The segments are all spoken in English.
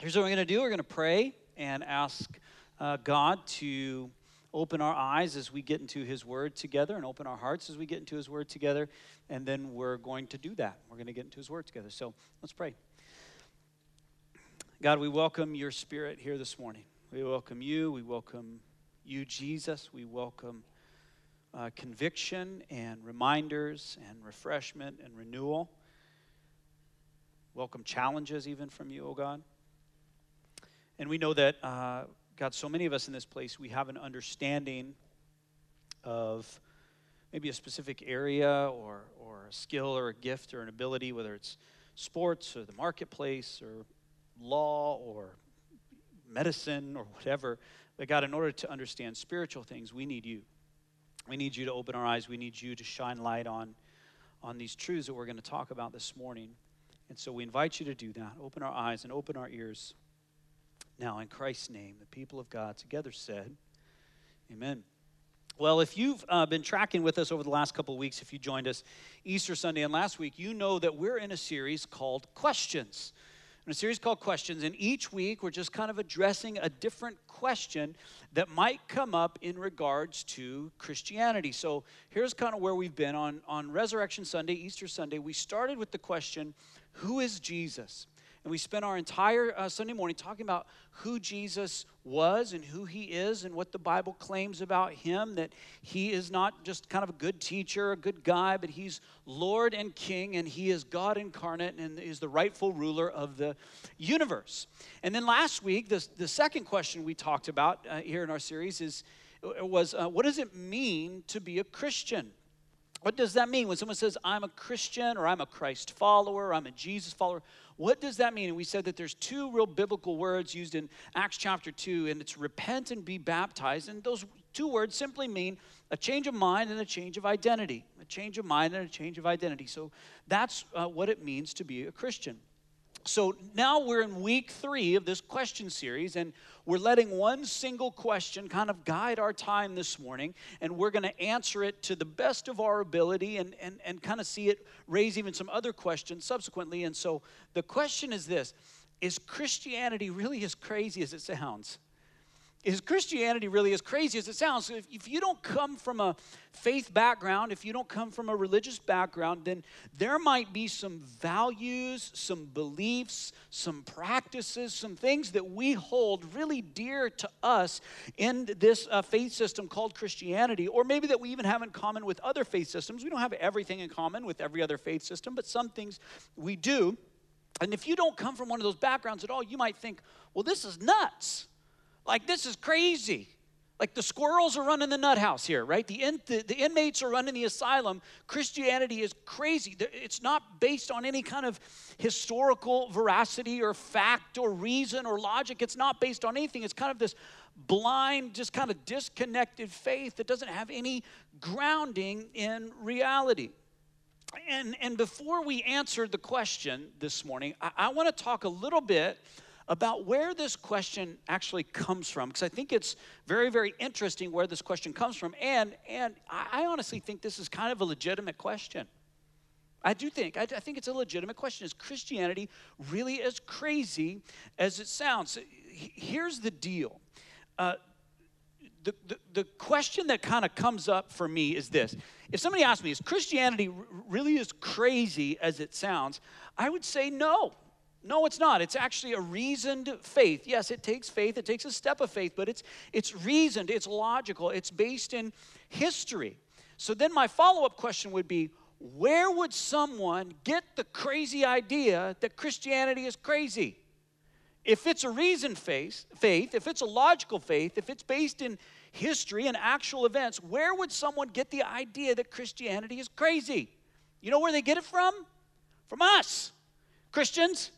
here's what we're going to do we're going to pray and ask uh, God to open our eyes as we get into His Word together and open our hearts as we get into His Word together. And then we're going to do that. We're going to get into His Word together. So let's pray. God, we welcome your Spirit here this morning. We welcome you. We welcome you, Jesus. We welcome uh, conviction and reminders and refreshment and renewal. Welcome challenges even from you, oh God. And we know that, uh, God, so many of us in this place, we have an understanding of maybe a specific area or, or a skill or a gift or an ability, whether it's sports or the marketplace or law or medicine or whatever. But God, in order to understand spiritual things, we need you. We need you to open our eyes. We need you to shine light on, on these truths that we're going to talk about this morning. And so we invite you to do that. Open our eyes and open our ears. Now, in Christ's name, the people of God together said, Amen. Well, if you've uh, been tracking with us over the last couple of weeks, if you joined us Easter Sunday and last week, you know that we're in a series called Questions in a series called Questions. And each week, we're just kind of addressing a different question that might come up in regards to Christianity. So here's kind of where we've been on, on Resurrection Sunday, Easter Sunday. We started with the question Who is Jesus? And we spent our entire uh, Sunday morning talking about who Jesus was and who he is and what the Bible claims about him that he is not just kind of a good teacher, a good guy, but he's Lord and King and he is God incarnate and is the rightful ruler of the universe. And then last week, the, the second question we talked about uh, here in our series is was uh, what does it mean to be a Christian? What does that mean when someone says, I'm a Christian or I'm a Christ follower, I'm a Jesus follower? What does that mean? And we said that there's two real biblical words used in Acts chapter 2, and it's repent and be baptized. And those two words simply mean a change of mind and a change of identity. A change of mind and a change of identity. So that's uh, what it means to be a Christian. So now we're in week three of this question series, and we're letting one single question kind of guide our time this morning, and we're going to answer it to the best of our ability and, and, and kind of see it raise even some other questions subsequently. And so the question is this Is Christianity really as crazy as it sounds? Is Christianity really as crazy as it sounds? If, if, you don't come from a faith background, if you don't come from a religious background, then there might be some values, some beliefs, some practices, some things that we hold really dear to us in this uh, faith system called Christianity, or maybe that we even have in common with other faith systems. We don't have everything in common with every other faith system, but some things we do. And if you don't come from one of those backgrounds at all, you might think, well, this is nuts. Like, this is crazy. Like the squirrels are running the nut house here, right? The, in, the, the, inmates are running the asylum. Christianity is crazy. It's not based on any kind of historical veracity or fact or reason or logic. It's not based on anything. It's kind of this blind, just kind of disconnected faith that doesn't have any grounding in reality. And, and before we answer the question this morning, I, I want to talk a little bit about where this question actually comes from because I think it's very, very interesting where this question comes from. And, and I honestly think this is kind of a legitimate question. I do think, I, think it's a legitimate question. Is Christianity really as crazy as it sounds? Here's the deal. Uh, the, the, the, question that kind of comes up for me is this if somebody asks me is christianity really as crazy as it sounds i would say no no, it's not. It's actually a reasoned faith. Yes, it takes faith, it takes a step of faith, but it's, it's reasoned, it's logical, it's based in history. So then my follow up question would be where would someone get the crazy idea that Christianity is crazy? If it's a reasoned faith, faith, if it's a logical faith, if it's based in history and actual events, where would someone get the idea that Christianity is crazy? You know where they get it from? From us, Christians.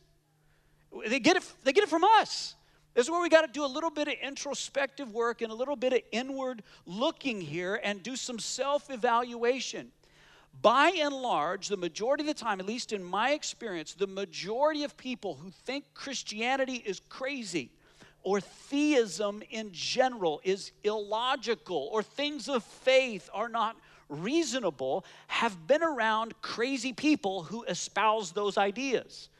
They get it, they get it from us. This is where we got to do a little bit of introspective work and a little bit of inward looking here and do some self evaluation. By and large, the majority of the time, at least in my experience, the majority of people who think Christianity is crazy or theism in general is illogical or things of faith are not reasonable have been around crazy people who espouse those ideas.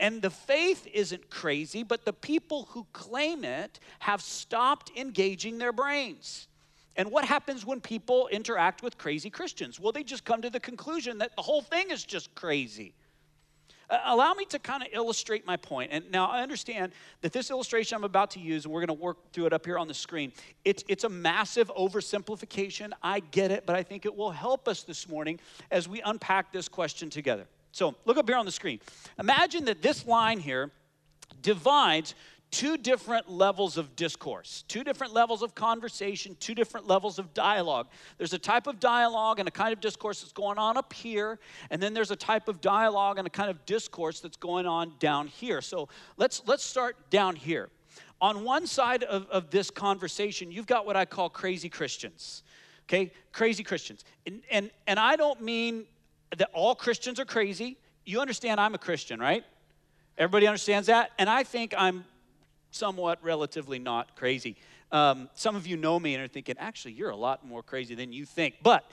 And the faith isn't crazy, but the people who claim it have stopped engaging their brains. And what happens when people interact with crazy Christians? Well, they just come to the conclusion that the whole thing is just crazy. Uh, allow me to kind of illustrate my point. And now I understand that this illustration I'm about to use, and we're going to work through it up here on the screen, it's, it's a massive oversimplification. I get it, but I think it will help us this morning as we unpack this question together. So look up here on the screen. Imagine that this line here divides two different levels of discourse, two different levels of conversation, two different levels of dialogue. There's a type of dialogue and a kind of discourse that's going on up here, and then there's a type of dialogue and a kind of discourse that's going on down here. So let's let's start down here. On one side of, of this conversation, you've got what I call crazy Christians. Okay, crazy Christians. And, and, and I don't mean that all Christians are crazy. You understand I'm a Christian, right? Everybody understands that? And I think I'm somewhat relatively not crazy. Um, some of you know me and are thinking, actually, you're a lot more crazy than you think. But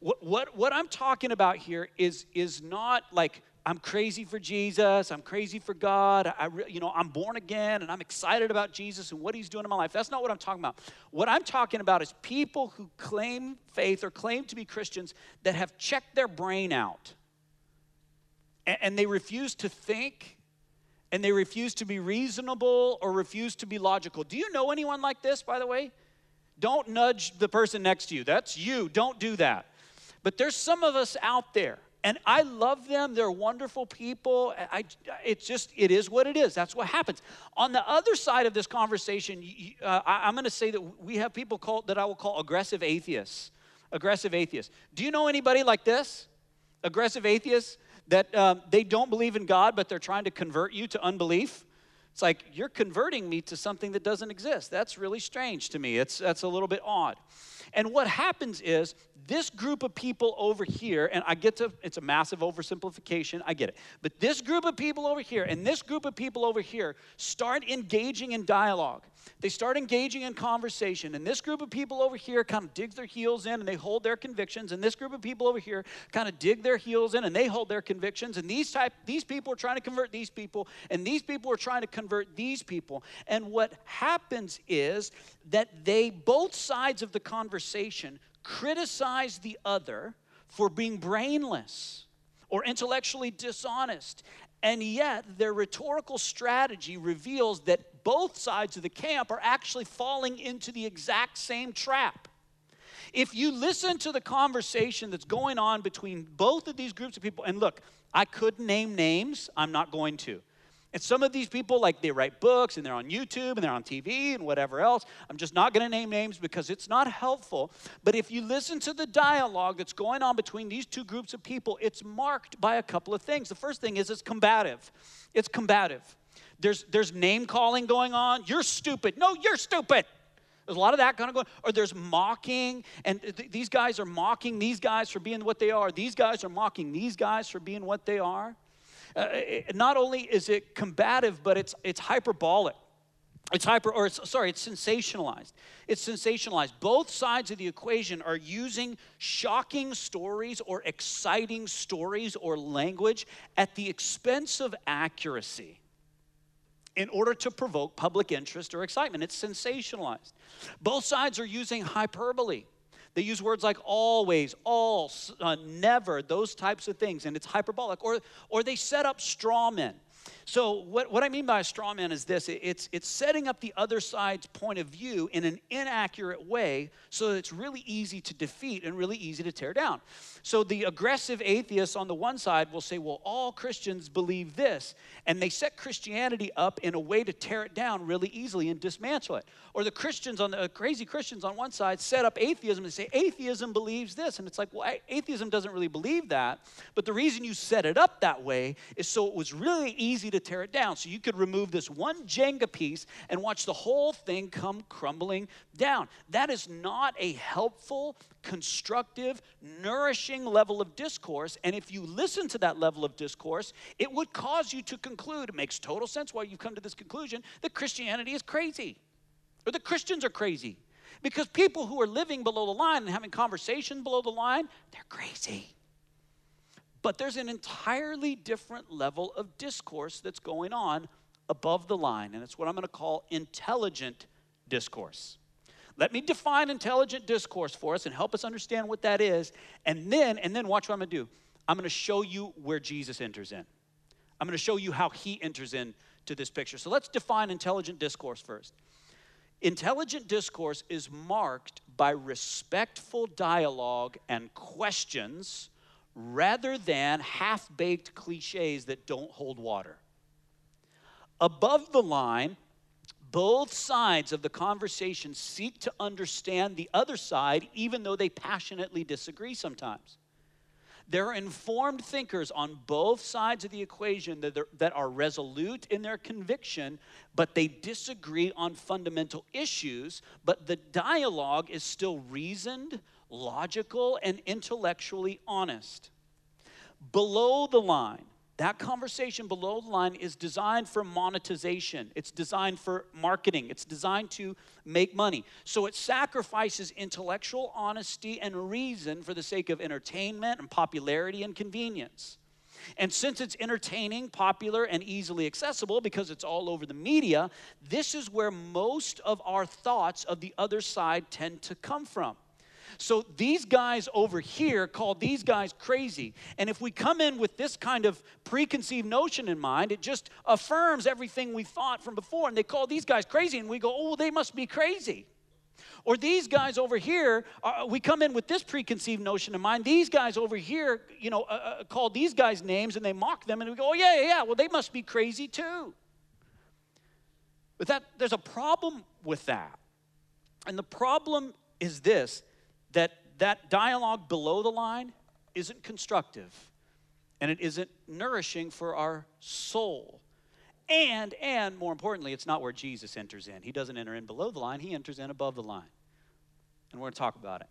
what, what, what I'm talking about here is, is not like I'm crazy for Jesus, I'm crazy for God, I, you know, I'm born again and I'm excited about Jesus and what he's doing in my life. That's not what I'm talking about. What I'm talking about is people who claim faith or claim to be Christians that have checked their brain out and, and they refuse to think and they refuse to be reasonable or refuse to be logical. Do you know anyone like this, by the way? Don't nudge the person next to you. That's you. Don't do that. But there's some of us out there, and I love them. They're wonderful people. I, it's just, it is what it is. That's what happens. On the other side of this conversation, uh, I, am going to say that we have people called, that I will call aggressive atheists. Aggressive atheists. Do you know anybody like this? Aggressive atheists? that um, they don't believe in God, but they're trying to convert you to unbelief. It's like you're converting me to something that doesn't exist. That's really strange to me. It's that's a little bit odd. And what happens is this group of people over here, and I get to, it's a massive oversimplification, I get it. But this group of people over here and this group of people over here start engaging in dialogue. They start engaging in conversation. And this group of people over here kind of digs their heels in and they hold their convictions. And this group of people over here kind of dig their heels in and they hold their convictions. And these type these people are trying to convert these people, and these people are trying to convert these people. And what happens is that they both sides of the conversation criticize the other for being brainless or intellectually dishonest. And yet, their rhetorical strategy reveals that both sides of the camp are actually falling into the exact same trap. If you listen to the conversation that's going on between both of these groups of people, and look, I could name names, I'm not going to. And some of these people, like they write books and they're on YouTube and they're on TV and whatever else. I'm just not going to name names because it's not helpful. But if you listen to the dialogue that's going on between these two groups of people, it's marked by a couple of things. The first thing is it's combative. It's combative. There's, there's name calling going on. You're stupid. No, you're stupid. There's a lot of that kind of going, or there's mocking, and th- these guys are mocking these guys for being what they are. These guys are mocking these guys for being what they are. Uh, not only is it combative, but it's, it's hyperbolic. It's hyper, or it's, sorry, it's sensationalized. It's sensationalized. Both sides of the equation are using shocking stories or exciting stories or language at the expense of accuracy in order to provoke public interest or excitement. It's sensationalized. Both sides are using hyperbole. They use words like always, all, uh, never, those types of things, and it's hyperbolic. Or, or they set up straw men. So, what, what I mean by a straw man is this it's, it's setting up the other side's point of view in an inaccurate way so that it's really easy to defeat and really easy to tear down. So, the aggressive atheists on the one side will say, well, all Christians believe this. And they set Christianity up in a way to tear it down really easily and dismantle it. Or the Christians on the uh, crazy Christians on one side set up atheism and say, atheism believes this. And it's like, well, atheism doesn't really believe that. But the reason you set it up that way is so it was really easy to to tear it down. So you could remove this one Jenga piece and watch the whole thing come crumbling down. That is not a helpful, constructive, nourishing level of discourse. And if you listen to that level of discourse, it would cause you to conclude, it makes total sense why you've come to this conclusion, that Christianity is crazy or that Christians are crazy. Because people who are living below the line and having conversation below the line, they're crazy. But there's an entirely different level of discourse that's going on above the line, and it's what I'm going to call intelligent discourse. Let me define intelligent discourse for us and help us understand what that is. And then, and then watch what I'm going to do. I'm going to show you where Jesus enters in. I'm going to show you how he enters in to this picture. So let's define intelligent discourse first. Intelligent discourse is marked by respectful dialogue and questions rather than half baked cliches that don't hold water. Above the line, both sides of the conversation seek to understand the other side, even though they passionately disagree sometimes. There are informed thinkers on both sides of the equation that, that are resolute in their conviction, but they disagree on fundamental issues. But the dialogue is still reasoned, logical, and intellectually honest. Below the line, that conversation below the line is designed for monetization. It's designed for marketing. It's designed to make money. So it sacrifices intellectual honesty and reason for the sake of entertainment and popularity and convenience. And since it's entertaining, popular, and easily accessible because it's all over the media, this is where most of our thoughts of the other side tend to come from. So these guys over here call these guys crazy. And if we come in with this kind of preconceived notion in mind, it just affirms everything we thought from before. And they call these guys crazy, and we go, oh, well, they must be crazy. Or these guys over here, uh, we come in with this preconceived notion in mind. These guys over here, you know, uh, uh, call these guys names and they mock them, and we go, oh, yeah, yeah, yeah, well, they must be crazy too. But that, there's a problem with that. And the problem is this that that dialogue below the line isn't constructive and it isn't nourishing for our soul. And and more importantly, it's not where Jesus enters in. He doesn't enter in below the line, he enters in above the line. And we're going to talk about it.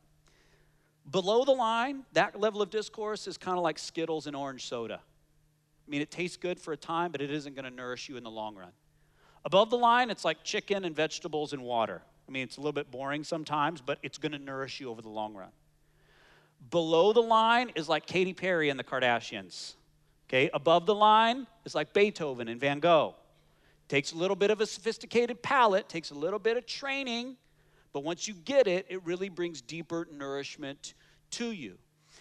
Below the line, that level of discourse is kind of like Skittles and orange soda. I mean, it tastes good for a time, but it isn't going to nourish you in the long run. Above the line, it's like chicken and vegetables and water. I mean, it's a little bit boring sometimes, but it's going to nourish you over the long run. Below the line is like Katy Perry and the Kardashians. Okay, above the line is like Beethoven and Van Gogh. Takes a little bit of a sophisticated palate, takes a little bit of training, but once you get it, it really brings deeper nourishment to you.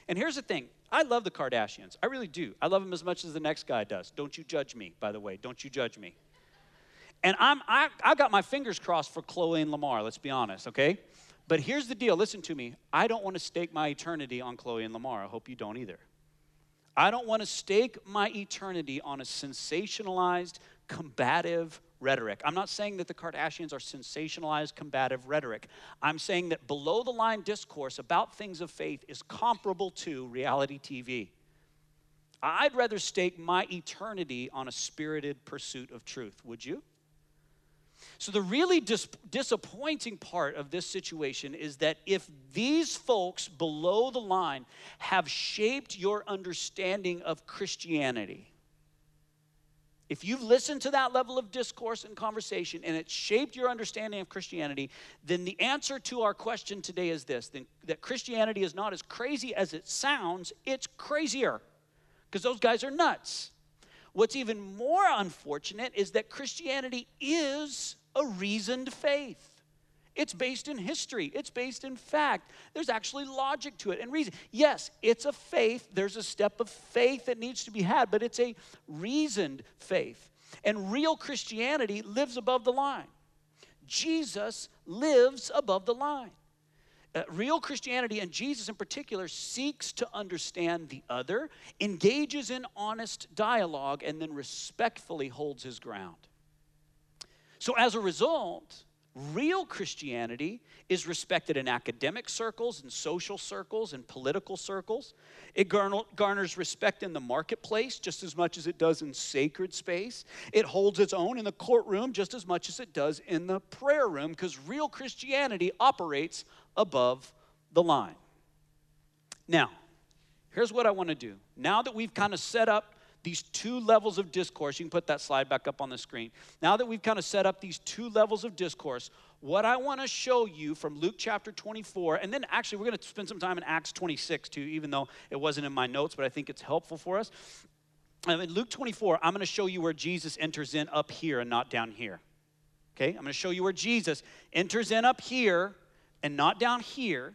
And here's the thing I love the Kardashians. I really do. I love them as much as the next guy does. Don't you judge me, by the way. Don't you judge me. And I'm, I, I got my fingers crossed for Khloe and Lamar, let's be honest, okay? But here's the deal listen to me. I don't want to stake my eternity on Khloe and Lamar. I hope you don't either. I don't want to stake my eternity on a sensationalized, combative rhetoric. I'm not saying that the Kardashians are sensationalized, combative rhetoric. I'm saying that below the line discourse about things of faith is comparable to reality TV. I'd rather stake my eternity on a spirited pursuit of truth. Would you? So, the really dis- disappointing part of this situation is that if these folks below the line have shaped your understanding of Christianity, if you've listened to that level of discourse and conversation and it shaped your understanding of Christianity, then the answer to our question today is this that Christianity is not as crazy as it sounds, it's crazier because those guys are nuts. What's even more unfortunate is that Christianity is a reasoned faith. It's based in history, it's based in fact. There's actually logic to it and reason. Yes, it's a faith, there's a step of faith that needs to be had, but it's a reasoned faith. And real Christianity lives above the line. Jesus lives above the line. Uh, real Christianity, and Jesus in particular, seeks to understand the other, engages in honest dialogue, and then respectfully holds his ground. So, as a result, real Christianity is respected in academic circles, in social circles, in political circles. It garners respect in the marketplace just as much as it does in sacred space. It holds its own in the courtroom just as much as it does in the prayer room because real Christianity operates above the line. Now, here's what I want to do. Now that we've kind of set up these two levels of discourse. You can put that slide back up on the screen. Now that we've kind of set up these two levels of discourse, what I want to show you from Luke chapter 24, and then actually we're going to spend some time in Acts 26 too, even though it wasn't in my notes, but I think it's helpful for us. In Luke 24, I'm going to show you where Jesus enters in up here and not down here. Okay, I'm going to show you where Jesus enters in up here and not down here.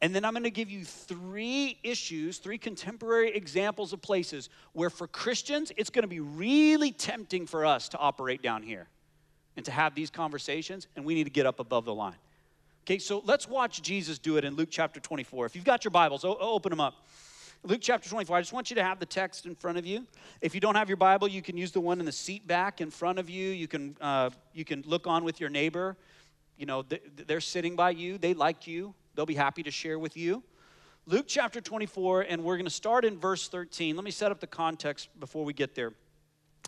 And then I'm going to give you three issues, three contemporary examples of places where for Christians, it's going to be really tempting for us to operate down here and to have these conversations, and we need to get up above the line. Okay, so let's watch Jesus do it in Luke chapter 24. If you've got your Bibles, open them up. Luke chapter 24. I just want you to have the text in front of you. If you don't have your Bible, you can use the one in the seat back in front of you. You can, uh, you can look on with your neighbor. You know, they're sitting by you, they like you, they'll be happy to share with you. Luke chapter 24, and we're going to start in verse 13. Let me set up the context before we get there.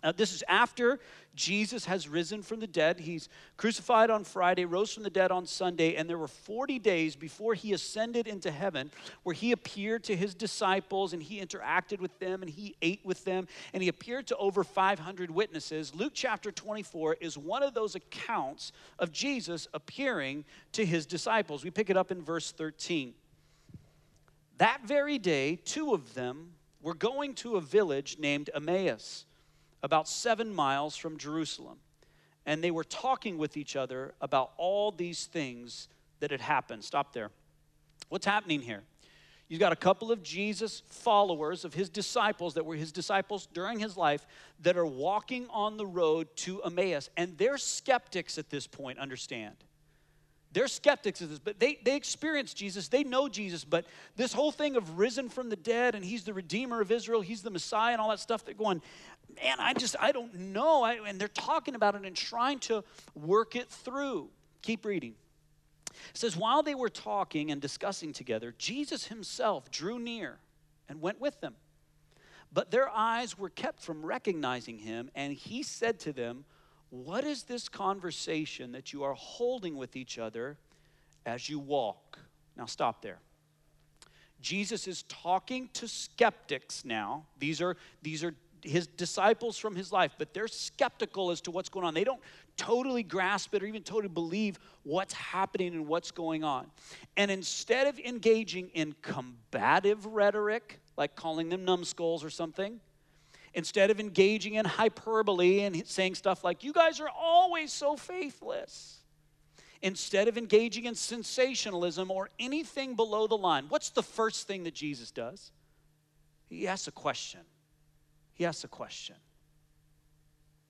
Uh, this is after Jesus has risen from the dead. He's crucified on Friday, rose from the dead on Sunday, and there were 40 days before he ascended into heaven where he appeared to his disciples and he interacted with them and he ate with them and he appeared to over 500 witnesses. Luke chapter 24 is one of those accounts of Jesus appearing to his disciples. We pick it up in verse 13. That very day, two of them were going to a village named Emmaus about seven miles from Jerusalem. And they were talking with each other about all these things that had happened. Stop there. What's happening here? You've got a couple of Jesus followers, of his disciples that were his disciples during his life, that are walking on the road to Emmaus. And they're skeptics at this point, understand. They're skeptics of this, but they, they experience Jesus. They know Jesus, but this whole thing of risen from the dead and he's the Redeemer of Israel, he's the Messiah, and all that stuff, they're going, man, I just, I don't know. I, and they're talking about it and trying to work it through. Keep reading. It says, while they were talking and discussing together, Jesus himself drew near and went with them. But their eyes were kept from recognizing him, and he said to them, What is this conversation that you are holding with each other as you walk? Now, stop there. Jesus is talking to skeptics now. These are, these are his disciples from his life, but they're skeptical as to what's going on. They don't totally grasp it or even totally believe what's happening and what's going on. And instead of engaging in combative rhetoric, like calling them numbskulls or something, instead of engaging in hyperbole and saying stuff like, You guys are always so faithless, instead of engaging in sensationalism or anything below the line, what's the first thing that Jesus does? He asks a question he asks a question.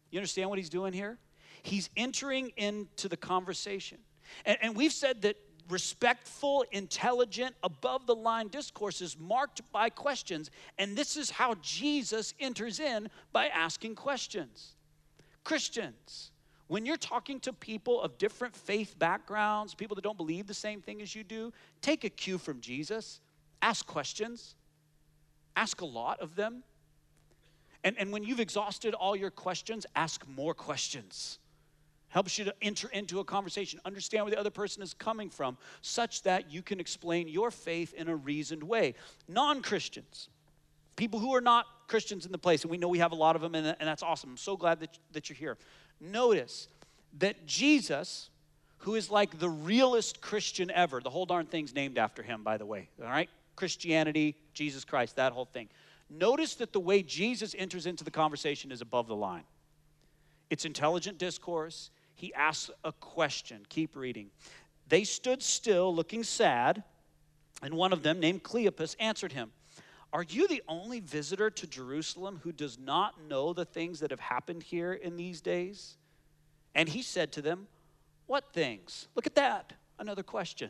You understand what he's doing here? He's entering into the conversation. And, and we've said that respectful, intelligent, above the line discourse is marked by questions. And this is how Jesus enters in by asking questions. Christians, when you're talking to people of different faith backgrounds, people that don't believe the same thing as you do, take a cue from Jesus. Ask questions, ask a lot of them. And, and when you've exhausted all your questions, ask more questions. Helps you to enter into a conversation, understand where the other person is coming from, such that you can explain your faith in a reasoned way. Non Christians, people who are not Christians in the place, and we know we have a lot of them, and, and that's awesome. I'm so glad that, that you're here. Notice that Jesus, who is like the realest Christian ever, the whole darn thing's named after him, by the way, all right? Christianity, Jesus Christ, that whole thing. Notice that the way Jesus enters into the conversation is above the line. It's intelligent discourse. He asks a question. Keep reading. They stood still, looking sad, and one of them, named Cleopas, answered him Are you the only visitor to Jerusalem who does not know the things that have happened here in these days? And he said to them, What things? Look at that. Another question.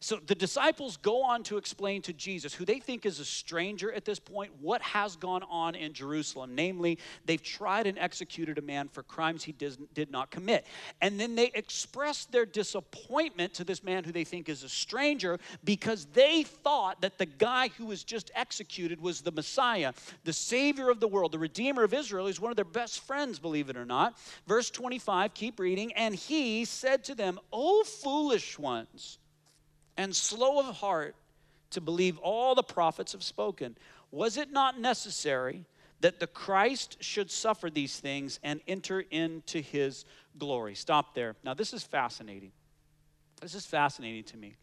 So the disciples go on to explain to Jesus, who they think is a stranger at this point, what has gone on in Jerusalem. Namely, they've tried and executed a man for crimes he did not commit. And then they express their disappointment to this man who they think is a stranger because they thought that the guy who was just executed was the Messiah, the Savior of the world, the Redeemer of Israel. He's one of their best friends, believe it or not. Verse 25, keep reading. And he said to them, O foolish ones and slow of heart to believe all the prophets have spoken. Was it not necessary that the Christ should suffer these things and enter into his glory? Stop there. Now, this is fascinating. This is fascinating to me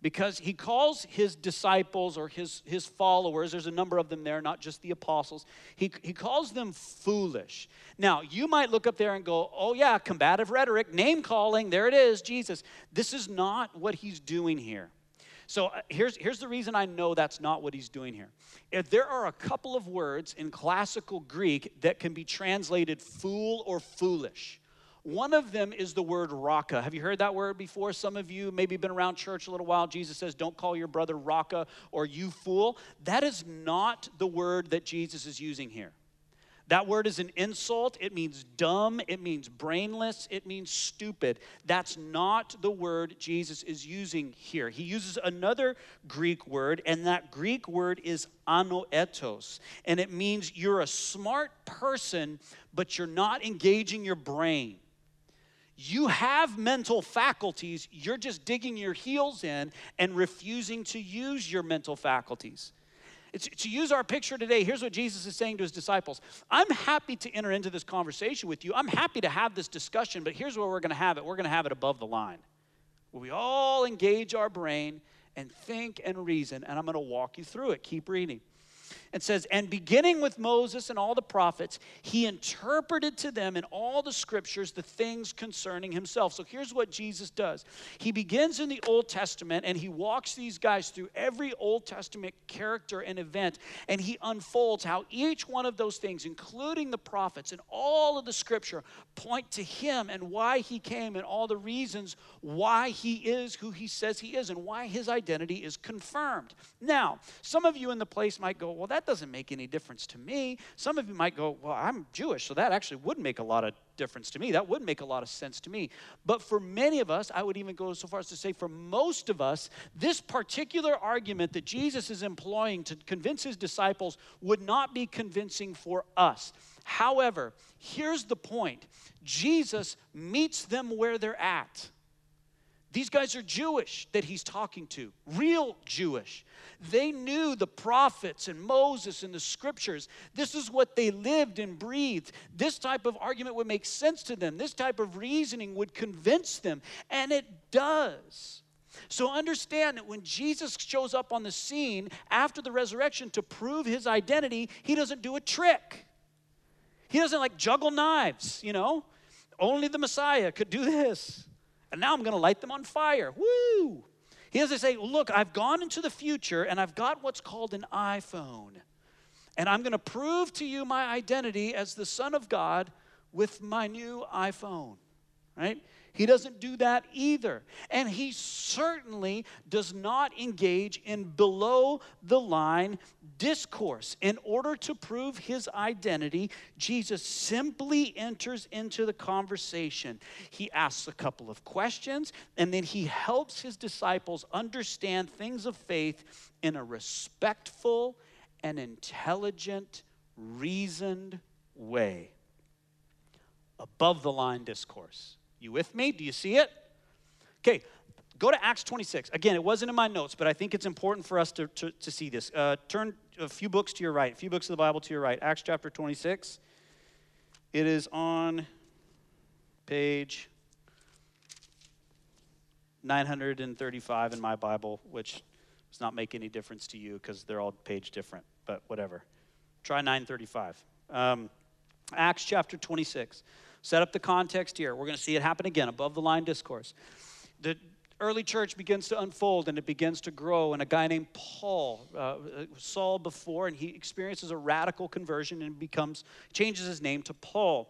because he calls his disciples or his, his followers, there's a number of them there, not just the apostles, he, he calls them foolish. Now, you might look up there and go, oh, yeah, combative rhetoric, name calling, there it is, Jesus. This is not what he's doing here. So uh, here's, here's the reason I know that's not what he's doing here. If there are a couple of words in classical Greek that can be translated fool or foolish. One of them is the word raka. Have you heard that word before? Some of you maybe been around church a little while. Jesus says, Don't call your brother raka or you fool. That is not the word that Jesus is using here. That word is an insult. It means dumb. It means brainless. It means stupid. That's not the word Jesus is using here. He uses another Greek word, and that Greek word is anoetos. And it means you're a smart person, but you're not engaging your brain. You have mental faculties, you're just digging your heels in and refusing to use your mental faculties. To use our picture today, here's what Jesus is saying to his disciples I'm happy to enter into this conversation with you. I'm happy to have this discussion, but here's where we're going to have it we're going to have it above the line, where we all engage our brain and think and reason, and I'm going to walk you through it. Keep reading and says, And beginning with Moses and all the prophets, he interpreted to them in all the scriptures the things concerning himself. So here's what Jesus does He begins in the Old Testament and he walks these guys through every Old Testament character and event, and he unfolds how each one of those things, including the prophets and all of the scripture, point to him and why he came and all the reasons why he is who he says he is and why his identity is confirmed. Now, some of you in the place might go, Well, that doesn't make any difference to me. Some of you might go, Well, I'm Jewish, so that actually would make a lot of difference to me. That would make a lot of sense to me. But for many of us, I would even go so far as to say, for most of us, this particular argument that Jesus is employing to convince his disciples would not be convincing for us. However, here's the point Jesus meets them where they're at. These guys are Jewish that he's talking to, real Jewish. They knew the prophets and Moses and the scriptures. This is what they lived and breathed. This type of argument would make sense to them. This type of reasoning would convince them, and it does. So understand that when Jesus shows up on the scene after the resurrection to prove his identity, he doesn't do a trick. He doesn't like juggle knives, you know? Only the Messiah could do this and now I'm going to light them on fire. Woo! He doesn't say, Look, I've gone into the future and I've got what's called an iPhone. And I'm going to prove to you my identity as the Son of God with my new iPhone. Right? He doesn't do that either. And he certainly does not engage in below the line discourse. In order to prove his identity, Jesus simply enters into the conversation. He asks a couple of questions, and then he helps his disciples understand things of faith in a respectful and intelligent, reasoned way. Above the line discourse. You with me? Do you see it? Okay, go to Acts 26. Again, it wasn't in my notes, but I think it's important for us to, to, to see this. Uh, turn a few books to your right, a few books of the Bible to your right. Acts chapter 26. It is on page 935 in my Bible, which does not make any difference to you because they're all page different, but whatever. Try 935. Um, Acts chapter 26 set up the context here. We're going to see it happen again, above the line discourse. The early church begins to unfold and it begins to grow. And a guy named Paul, uh, Saul before, and he experiences a radical conversion and becomes, changes his name to Paul.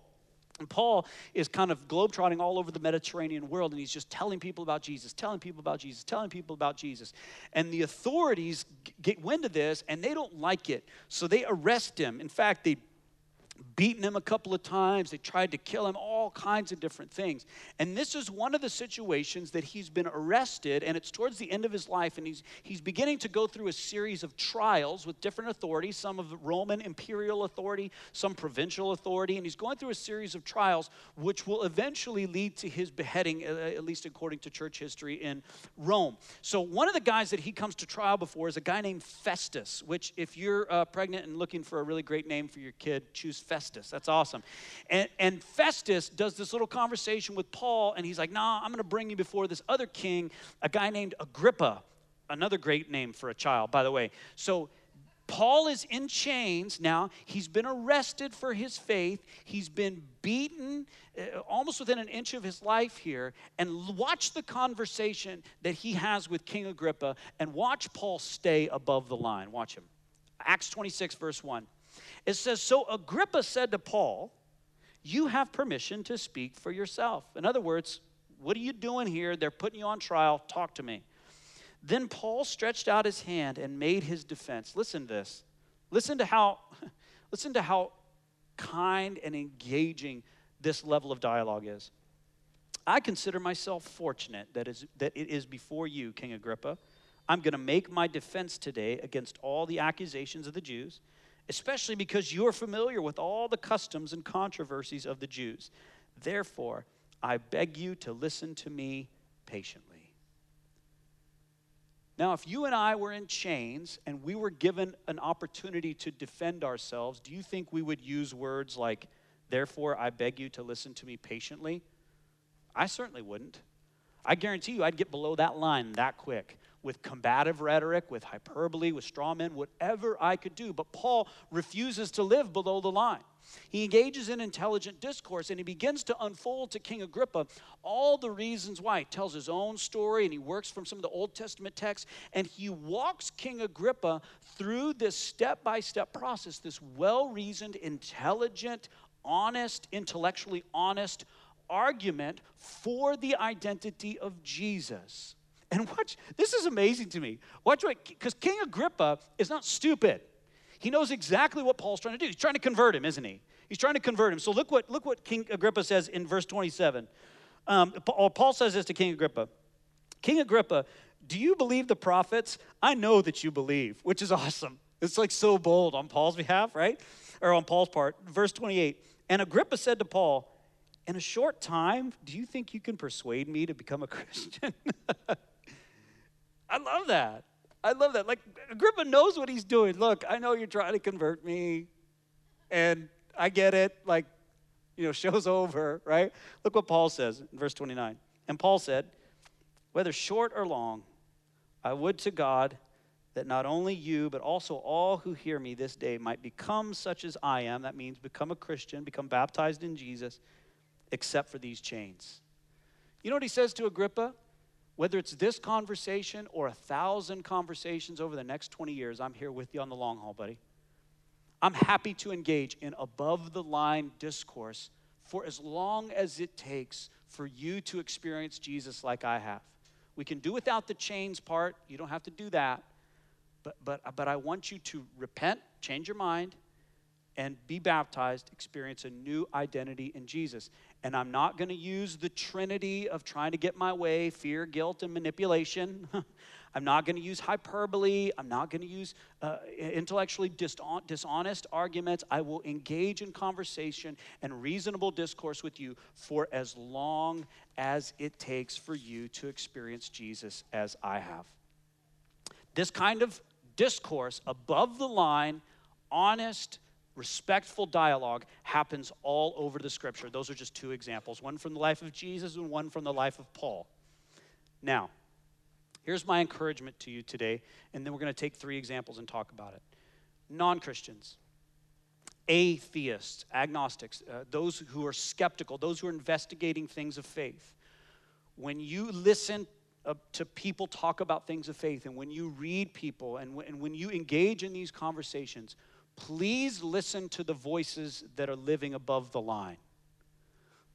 And Paul is kind of globetrotting all over the Mediterranean world, and he's just telling people about Jesus, telling people about Jesus, telling people about Jesus. And the authorities get wind of this, and they don't like it. So they arrest him. In fact, they beaten him a couple of times. They tried to kill him, all kinds of different things. And this is one of the situations that he's been arrested, and it's towards the end of his life, and he's, he's beginning to go through a series of trials with different authorities, some of Roman imperial authority, some provincial authority, and he's going through a series of trials which will eventually lead to his beheading, uh, at least according to church history in Rome. So, one of the guys that he comes to trial before is a guy named Festus, which, if you're uh, pregnant and looking for a really great name for your kid, choose Festus. That's awesome. And, and Festus does this little conversation with Paul, and he's like, Nah, I'm going to bring you before this other king, a guy named Agrippa. Another great name for a child, by the way. So, Paul is in chains now. He's been arrested for his faith. He's been beaten uh, almost within an inch of his life here. And watch the conversation that he has with King Agrippa and watch Paul stay above the line. Watch him. Acts 26, verse 1. It says, So Agrippa said to Paul, You have permission to speak for yourself. In other words, what are you doing here? They're putting you on trial. Talk to me. Then Paul stretched out his hand and made his defense. Listen to this. Listen to how listen to how kind and engaging this level of dialogue is. I consider myself fortunate that, is, that it is before you, King Agrippa. I'm going to make my defense today against all the accusations of the Jews especially because you are familiar with all the customs and controversies of the Jews. Therefore, I beg you to listen to me patiently. Now, if you and I were in chains and we were given an opportunity to defend ourselves, do you think we would use words like, therefore, I beg you to listen to me patiently? I certainly wouldn't. I guarantee you I'd get below that line that quick with combative rhetoric, with hyperbole, with straw men, whatever I could do. But Paul refuses to live below the line. He engages in intelligent discourse and he begins to unfold to King Agrippa all the reasons why. He tells his own story and he works from some of the Old Testament texts and he walks King Agrippa through this step by step process, this well reasoned, intelligent, honest, intellectually honest argument for the identity of Jesus. And watch, this is amazing to me. Watch what, because King Agrippa is not stupid. He knows exactly what Paul's trying to do. He's trying to convert him, isn't he? He's trying to convert him. So look what, look what King Agrippa says in verse 27. Um, Paul says this to King Agrippa King Agrippa, do you believe the prophets? I know that you believe, which is awesome. It's like so bold on Paul's behalf, right? Or on Paul's part. Verse 28. And Agrippa said to Paul, In a short time, do you think you can persuade me to become a Christian? I love that. I love that. Like Agrippa knows what he's doing. Look, I know you're trying to convert me, and I get it. Like, you know, show's over, right? Look what Paul says in verse 29. And Paul said, Whether short or long, I would to God that not only you, but also all who hear me this day might become such as I am. That means become a Christian, become baptized in Jesus, except for these chains. You know what he says to Agrippa? Whether it's this conversation or a thousand conversations over the next 20 years, I'm here with you on the long haul, buddy. I'm happy to engage in above the line discourse for as long as it takes for you to experience Jesus like I have. We can do without the chains part. You don't have to do that. But, but, but I want you to repent, change your mind, and be baptized, experience a new identity in Jesus. And I'm not going to use the trinity of trying to get my way fear, guilt, and manipulation. I'm not going to use hyperbole. I'm not going to use uh, intellectually dishonest arguments. I will engage in conversation and reasonable discourse with you for as long as it takes for you to experience Jesus as I have. This kind of discourse, above the line, honest, respectful dialogue happens all over the scripture. Those are just two examples one from the life of Jesus and one from the life of Paul. Now, here's my encouragement to you today, and then we're going to take three examples and talk about it. Non Christians, atheists, agnostics, uh, those who are skeptical, those who are investigating things of faith. When you listen uh, to people talk about things of faith, and when you read people, and, w- and when you engage in these conversations, please listen to the voices that are living above the line.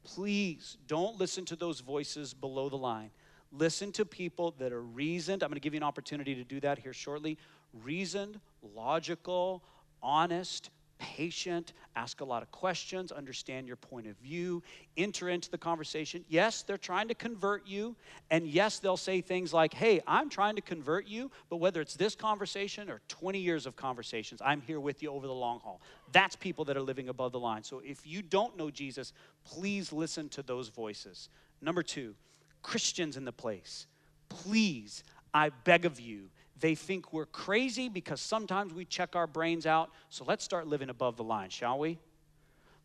Please don't listen to those voices below the line. Listen to people that are reasoned. I'm going to give you an opportunity to do that here shortly. Reasoned, logical, honest, patient, ask a lot of questions, understand your point of view, enter into the conversation. Yes, they're trying to convert you. And yes, they'll say things like, hey, I'm trying to convert you, but whether it's this conversation or 20 years of conversations, I'm here with you over the long haul. That's people that are living above the line. So if you don't know Jesus, please listen to those voices. Number two, Christians in the place. Please, I beg of you, they think we're crazy because sometimes we check our brains out. So let's start living above the line, shall we?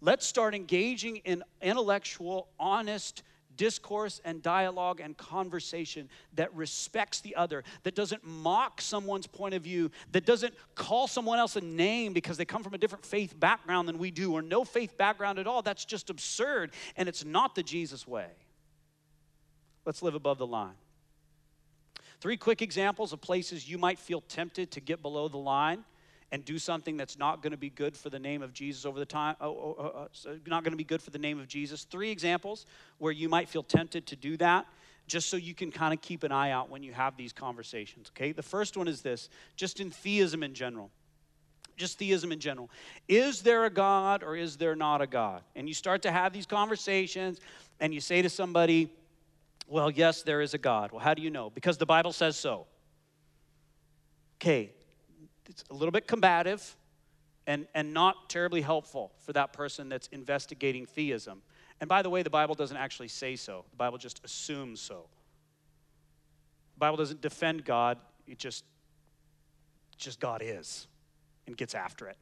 Let's start engaging in intellectual, honest discourse and dialogue and conversation that respects the other, that doesn't mock someone's point of view, that doesn't call someone else a name because they come from a different faith background than we do or no faith background at all. That's just absurd and it's not the Jesus way. Let's live above the line. Three quick examples of places you might feel tempted to get below the line and do something that's not going to be good for the name of Jesus over the time, oh, oh, oh, uh, not going to be good for the name of Jesus. Three examples where you might feel tempted to do that just so you can kind of keep an eye out when you have these conversations, okay? The first one is this just in theism in general. Just theism in general. Is there a God or is there not a God? And you start to have these conversations and you say to somebody, well, yes, there is a God. Well, how do you know? Because the Bible says so. Okay, it's a little bit combative and, and not terribly helpful for that person that's investigating theism. And by the way, the Bible doesn't actually say so, the Bible just assumes so. The Bible doesn't defend God, it just, just God is and gets after it.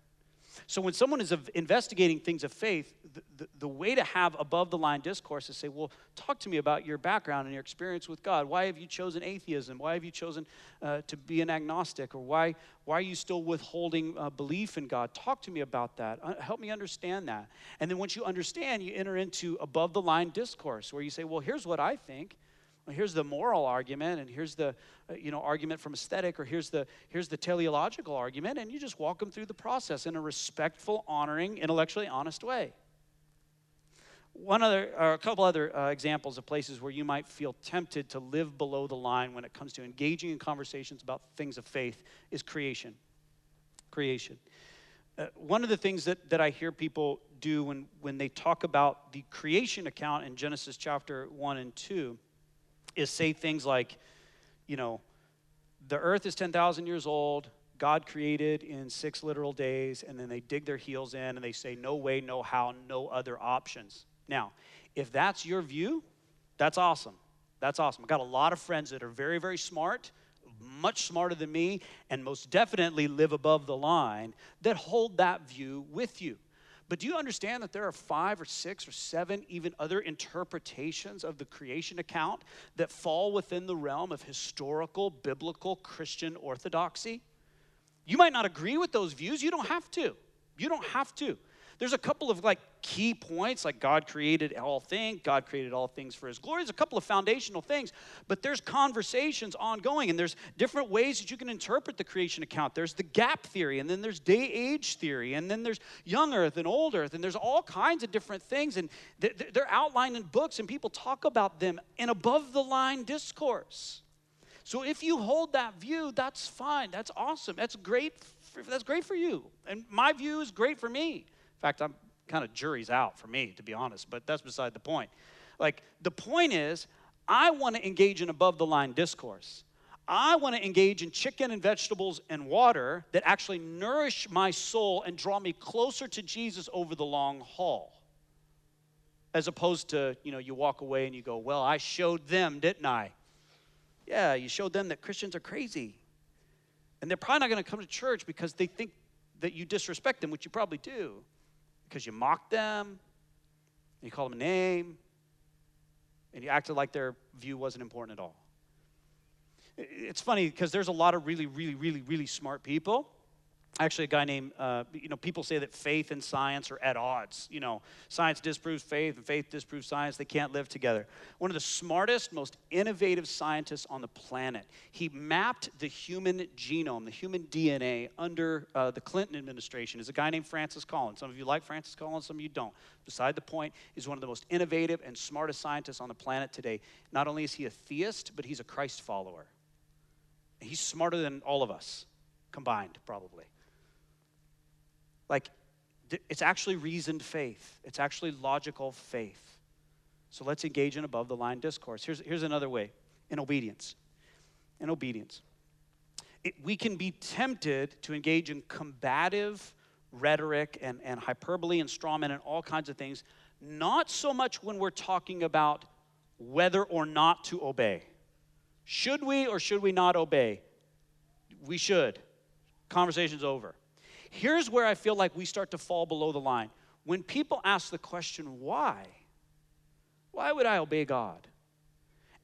So when someone is investigating things of faith, the, the, the, way to have above the line discourse is say, well, talk to me about your background and your experience with God. Why have you chosen atheism? Why have you chosen uh, to be an agnostic? Or why, why are you still withholding uh, belief in God? Talk to me about that. Uh, help me understand that. And then once you understand, you enter into above the line discourse where you say, well, here's what I think here's the moral argument and here's the uh, you know argument from aesthetic or here's the here's the teleological argument and you just walk them through the process in a respectful honoring intellectually honest way. One other or a couple other uh, examples of places where you might feel tempted to live below the line when it comes to engaging in conversations about things of faith is creation. Creation. Uh, one of the things that, that i hear people do when, when they talk about the creation account in genesis chapter 1 and 2 is say things like, you know, the earth is 10,000 years old, God created in six literal days, and then they dig their heels in and they say, no way, no how, no other options. Now, if that's your view, that's awesome. That's awesome. I've got a lot of friends that are very, very smart, much smarter than me, and most definitely live above the line that hold that view with you. But do you understand that there are five or six or seven, even other interpretations of the creation account that fall within the realm of historical, biblical, Christian orthodoxy? You might not agree with those views. You don't have to. You don't have to. There's a couple of like key points, like God created all things, God created all things for his glory. There's a couple of foundational things, but there's conversations ongoing, and there's different ways that you can interpret the creation account. There's the gap theory, and then there's day age theory, and then there's young earth and old earth, and there's all kinds of different things, and they're outlined in books, and people talk about them in above the line discourse. So if you hold that view, that's fine. That's awesome. That's great. For, that's great for you. And my view is great for me. Fact, I'm kind of jury's out for me, to be honest, but that's beside the point. Like, the point is, I want to engage in above the line discourse. I want to engage in chicken and vegetables and water that actually nourish my soul and draw me closer to Jesus over the long haul. As opposed to, you know, you walk away and you go, well, I showed them, didn't I? Yeah, you showed them that Christians are crazy. And they're probably not going to come to church because they think that you disrespect them, which you probably do because you mocked them, you called them a name, and you acted like their view wasn't important at all. It's funny because there's a lot of really, really, really, really smart people actually a guy named uh, you know people say that faith and science are at odds. You know science disproves faith and faith disproves science. They can't live together. One of the smartest most innovative scientists on the planet. He mapped the human genome the human dna under uh, the clinton administration. Is a guy named francis collins. Some of you like francis collins some of you don't. Beside the point he's one of the most innovative and smartest scientists on the planet today. Not only is he a theist but he's a christ follower. He's smarter than all of us combined probably like, it's actually reasoned faith, it's actually logical faith. So let's engage in above the line discourse. Here's, here's another way in obedience. In obedience. It, we can be tempted to engage in combative rhetoric and, and hyperbole and strawman and all kinds of things, not so much when we're talking about whether or not to obey. Should we or should we not obey? We should. Conversation's over. Here's where I feel like we start to fall below the line. When people ask the question, why? Why would I obey God?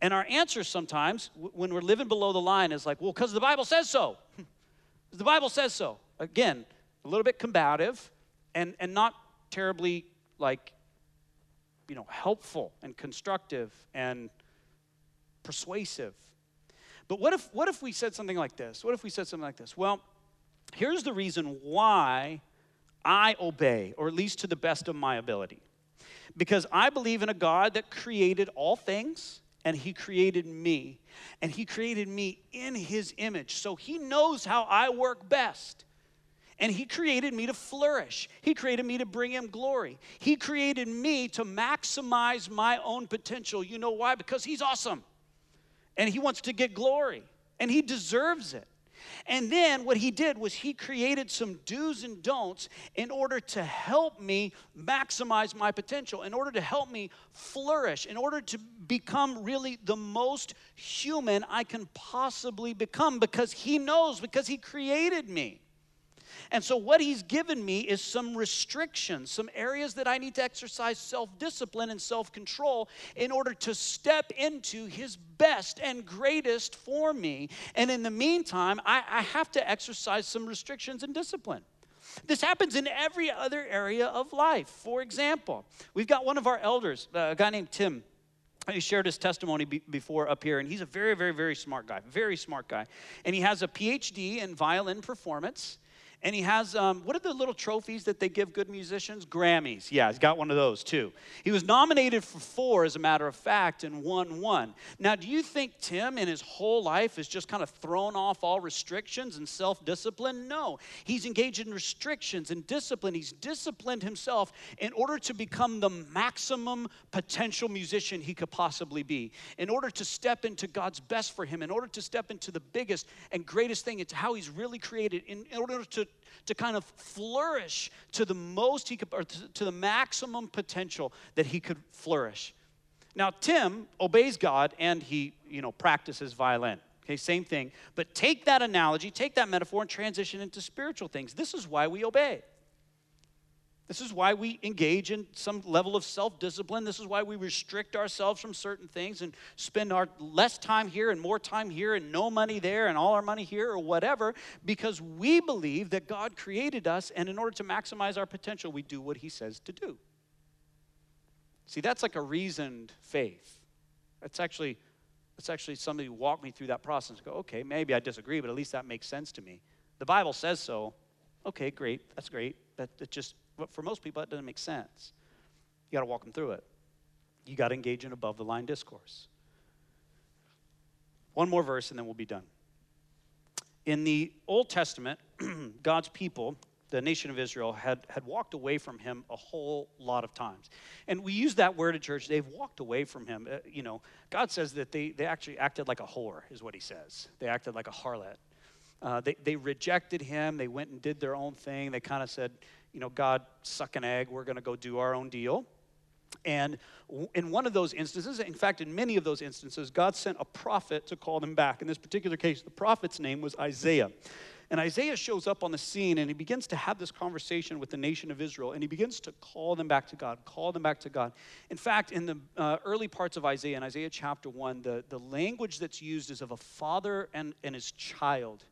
And our answer sometimes, when we're living below the line, is like, well, because the Bible says so. the Bible says so. Again, a little bit combative and, and not terribly like, you know, helpful and constructive and persuasive. But what if, what if we said something like this? What if we said something like this? Well, here's the reason why I obey, or at least to the best of my ability. Because I believe in a God that created all things, and He created me. And He created me in His image. So He knows how I work best. And He created me to flourish. He created me to bring Him glory. He created me to maximize my own potential. You know why? Because He's awesome. And He wants to get glory. And He deserves it. And then what he did was he created some do's and don'ts in order to help me maximize my potential, in order to help me flourish, in order to become really the most human I can possibly become because he knows, because he created me. And so, what he's given me is some restrictions, some areas that I need to exercise self discipline and self control in order to step into his best and greatest for me. And in the meantime, I, I have to exercise some restrictions and discipline. This happens in every other area of life. For example, we've got one of our elders, uh, a guy named Tim. He shared his testimony be- before up here, and he's a very, very, very smart guy, very smart guy. And he has a PhD in violin performance. And he has, um, what are the little trophies that they give good musicians? Grammys. Yeah, he's got one of those too. He was nominated for four, as a matter of fact, and won one. Now, do you think Tim in his whole life has just kind of thrown off all restrictions and self discipline? No. He's engaged in restrictions and discipline. He's disciplined himself in order to become the maximum potential musician he could possibly be, in order to step into God's best for him, in order to step into the biggest and greatest thing. It's how he's really created, in order to to kind of flourish to the most he could, or to the maximum potential that he could flourish. Now, Tim obeys God and he, you know, practices violin. Okay, same thing. But take that analogy, take that metaphor, and transition into spiritual things. This is why we obey. This is why we engage in some level of self discipline. This is why we restrict ourselves from certain things and spend our less time here and more time here and no money there and all our money here or whatever because we believe that God created us and in order to maximize our potential, we do what He says to do. See, that's like a reasoned faith. That's actually, that's actually somebody who walked me through that process go, okay, maybe I disagree, but at least that makes sense to me. The Bible says so. Okay, great. That's great. That, that just but for most people, that doesn't make sense. You got to walk them through it. You got to engage in above the line discourse. One more verse and then we'll be done. In the Old Testament, God's people, the nation of Israel, had, had walked away from him a whole lot of times. And we use that word at church. They've walked away from him. Uh, you know, God says that they, they actually acted like a whore, is what he says. They acted like a harlot. Uh, they, they rejected him. They went and did their own thing. They kind of said, you know, God, suck an egg, we're going to go do our own deal. And in one of those instances, in fact, in many of those instances, God sent a prophet to call them back. In this particular case, the prophet's name was Isaiah. And Isaiah shows up on the scene and he begins to have this conversation with the nation of Israel and he begins to call them back to God, call them back to God. In fact, in the uh, early parts of Isaiah, in Isaiah chapter 1, the, the language that's used is of a father and, and his child.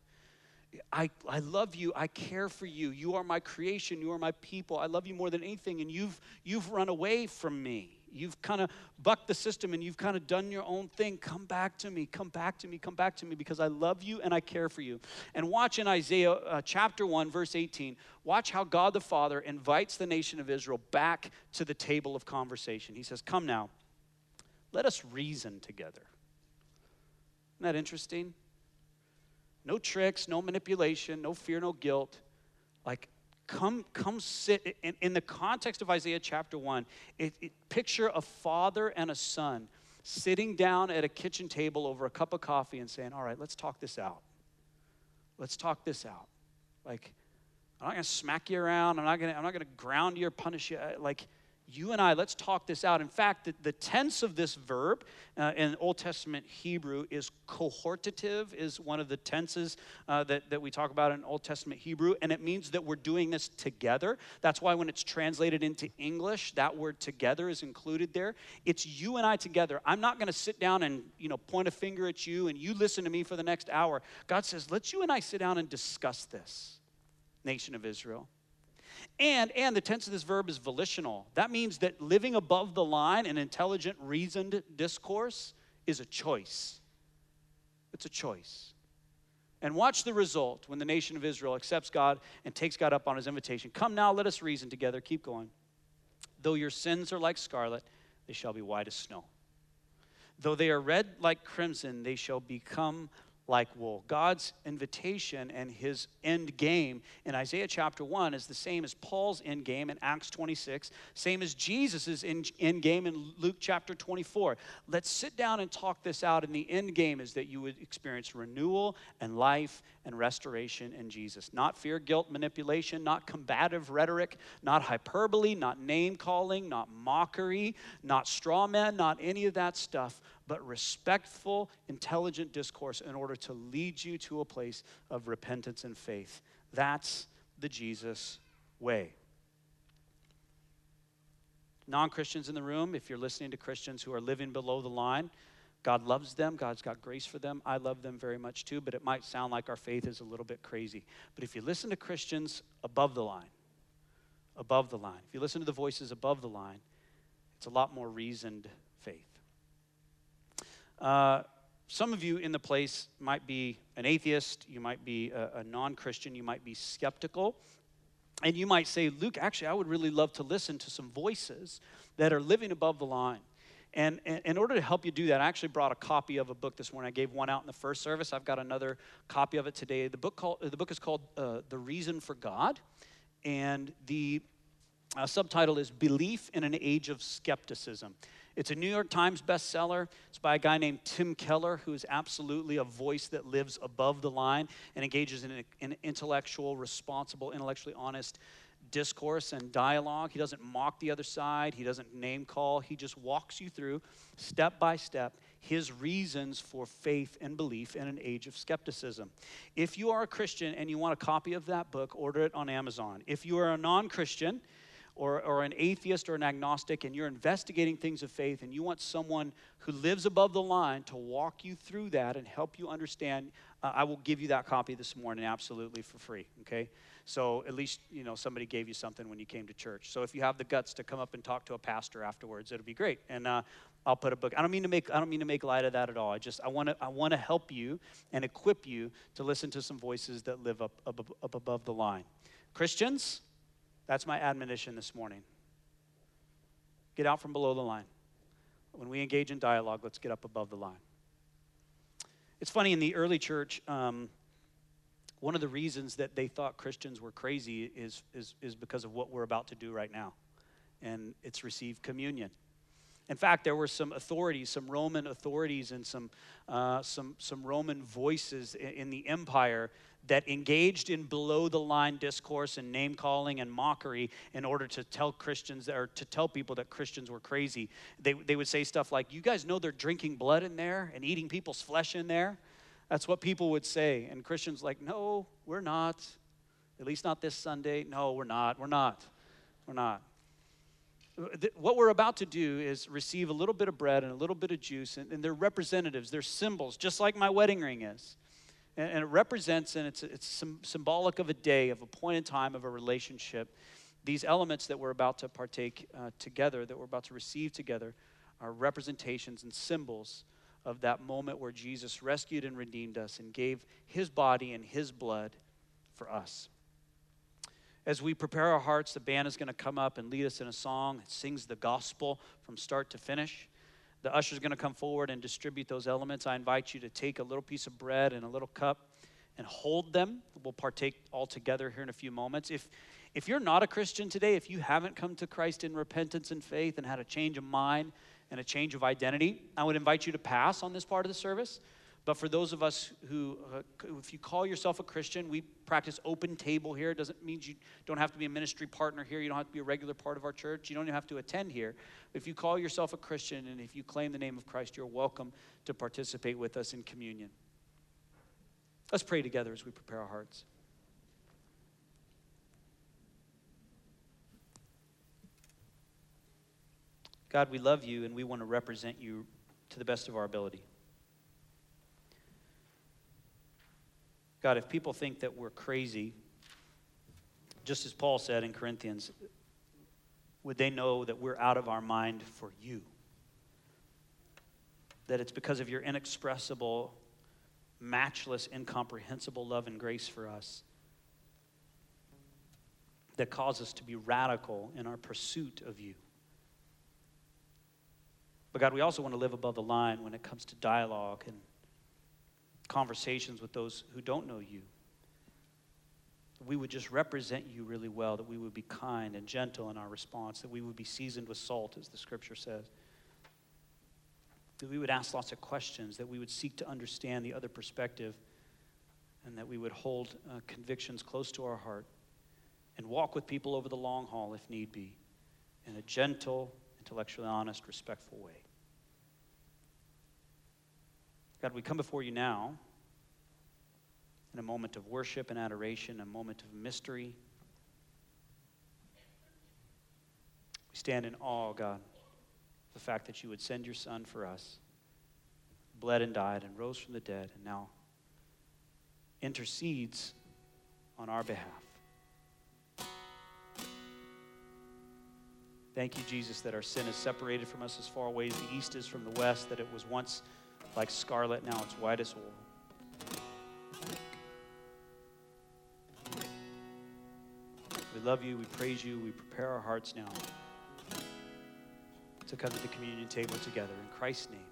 I, I love you. I care for you. You are my creation. You are my people. I love you more than anything. And you've, you've run away from me. You've kind of bucked the system and you've kind of done your own thing. Come back to me. Come back to me. Come back to me because I love you and I care for you. And watch in Isaiah uh, chapter 1, verse 18, watch how God the Father invites the nation of Israel back to the table of conversation. He says, Come now, let us reason together. Isn't that interesting? No tricks, no manipulation, no fear, no guilt. Like, come, come sit. In, in the context of Isaiah chapter 1, it, it, picture a father and a son sitting down at a kitchen table over a cup of coffee and saying, All right, let's talk this out. Let's talk this out. Like, I'm not to smack you around. I'm not to I'm not to ground you or punish you. Uh, like, you and I, let's talk this out. In fact, the, the tense of this verb uh, in Old Testament Hebrew is cohortative, is one of the tenses uh, that, that we talk about in Old Testament Hebrew, and it means that we're doing this together. That's why when it's translated into English, that word together is included there. It's you and I together. I'm not going to sit down and you know point a finger at you and you listen to me for the next hour. God says, let's you and I sit down and discuss this, nation of Israel. And, and the tense of this verb is volitional. That means that living above the line in intelligent, reasoned discourse is a choice. It's a choice. And watch the result when the nation of Israel accepts God and takes God up on his invitation. Come now, let us reason together. Keep going. Though your sins are like scarlet, they shall be white as snow. Though they are red like crimson, they shall become like wool. God's invitation and his end game in Isaiah chapter 1 is the same as Paul's end game in Acts 26, same as Jesus' end game in Luke chapter 24. Let's sit down and talk this out. And the end game is that you would experience renewal and life and restoration in Jesus. Not fear, guilt, manipulation, not combative rhetoric, not hyperbole, not name calling, not mockery, not straw men, not any of that stuff, but respectful, intelligent discourse in order to lead you to a place of repentance and faith. That's the Jesus way. Non Christians in the room, if you're listening to Christians who are living below the line, God loves them. God's got grace for them. I love them very much too, but it might sound like our faith is a little bit crazy. But if you listen to Christians above the line, above the line, if you listen to the voices above the line, it's a lot more reasoned faith. Uh, some of you in the place might be an atheist, you might be a, a non Christian, you might be skeptical. And you might say, Luke, actually, I would really love to listen to some voices that are living above the line. And, and, in order to help you do that, I actually brought a copy of a book this morning. I gave one out in the first service. I've got another copy of it today. The book, called, the book is called uh, The Reason for God. And the uh, subtitle is Belief in an Age of Skepticism. It's a New York Times bestseller. It's by a guy named Tim Keller, who is absolutely a voice that lives above the line and engages in an intellectual, responsible, intellectually honest discourse and dialogue. He doesn't mock the other side, he doesn't name call. He just walks you through, step by step, his reasons for faith and belief in an age of skepticism. If you are a Christian and you want a copy of that book, order it on Amazon. If you are a non Christian, or, or an atheist or an agnostic and you're investigating things of faith and you want someone who lives above the line to walk you through that and help you understand, uh, I will give you that copy this morning absolutely for free, okay? So at least, you know, somebody gave you something when you came to church. So if you have the guts to come up and talk to a pastor afterwards, it'll be great. And uh, I'll put a book. I don't mean to make I don't mean to make light of that at all. I just I want to I want to help you and equip you to listen to some voices that live up, up, up above the line. Christians, that's my admonition this morning. Get out from below the line. When we engage in dialogue, let's get up above the line. It's funny, in the early church, um, one of the reasons that they thought Christians were crazy is, is, is because of what we're about to do right now, and it's receive communion. In fact, there were some authorities, some Roman authorities, and some, uh, some, some Roman voices in, in the empire that engaged in below the line discourse and name calling and mockery in order to tell Christians or to tell people that Christians were crazy. They, they would say stuff like, You guys know they're drinking blood in there and eating people's flesh in there? That's what people would say. And Christians, like, No, we're not. At least not this Sunday. No, we're not. We're not. We're not. What we're about to do is receive a little bit of bread and a little bit of juice, and, and they're representatives, they're symbols, just like my wedding ring is and, it represents and it's, it's symbolic of a day, of a point in time, of a relationship. These elements that we're about to partake uh, together, that we're about to receive together, are representations and symbols of that moment where Jesus rescued and redeemed us and gave his body and his blood for us. As we prepare our hearts, the band is going to come up and lead us in a song. It sings the gospel from start to finish. The usher is going to come forward and distribute those elements. I invite you to take a little piece of bread and a little cup and hold them. We'll partake all together here in a few moments. If If you're not a Christian today, if you haven't come to Christ in repentance and faith and had a change of mind and a change of identity, I would invite you to pass on this part of the service. But for those of us who, uh, if you call yourself a Christian, we practice open table here. It doesn't mean you don't have to be a ministry partner here. You don't have to be a regular part of our church. You don't even have to attend here. If you call yourself a Christian and if you claim the name of Christ, you're welcome to participate with us in communion. Let's pray together as we prepare our hearts. God, we love you and we want to represent you to the best of our ability. God, if people think that we're crazy, just as Paul said in Corinthians, would they know that we're out of our mind for you? That it's because of your inexpressible, matchless, incomprehensible love and grace for us that cause us to be radical in our pursuit of you. But God, we also want to live above the line when it comes to dialogue and conversations with those who don't know you. We would just represent you really well, that we would be kind and gentle in our response, that we would be seasoned with salt, as the scripture says. That we would ask lots of questions, that we would seek to understand the other perspective, and that we would hold uh, convictions close to our heart and walk with people over the long haul if need be in a gentle, intellectually honest, respectful way. God, we come before you now in a moment of worship and adoration, a moment of mystery. We stand in awe, God, the fact that you would send your Son for us, bled and died and rose from the dead, and now intercedes on our behalf. Thank you, Jesus, that our sin is separated from us as far away as the east is from the west, that it was once like scarlet, now it's white as wool. We love you, we praise you, we prepare our hearts now to come to the communion table together. In Christ's name.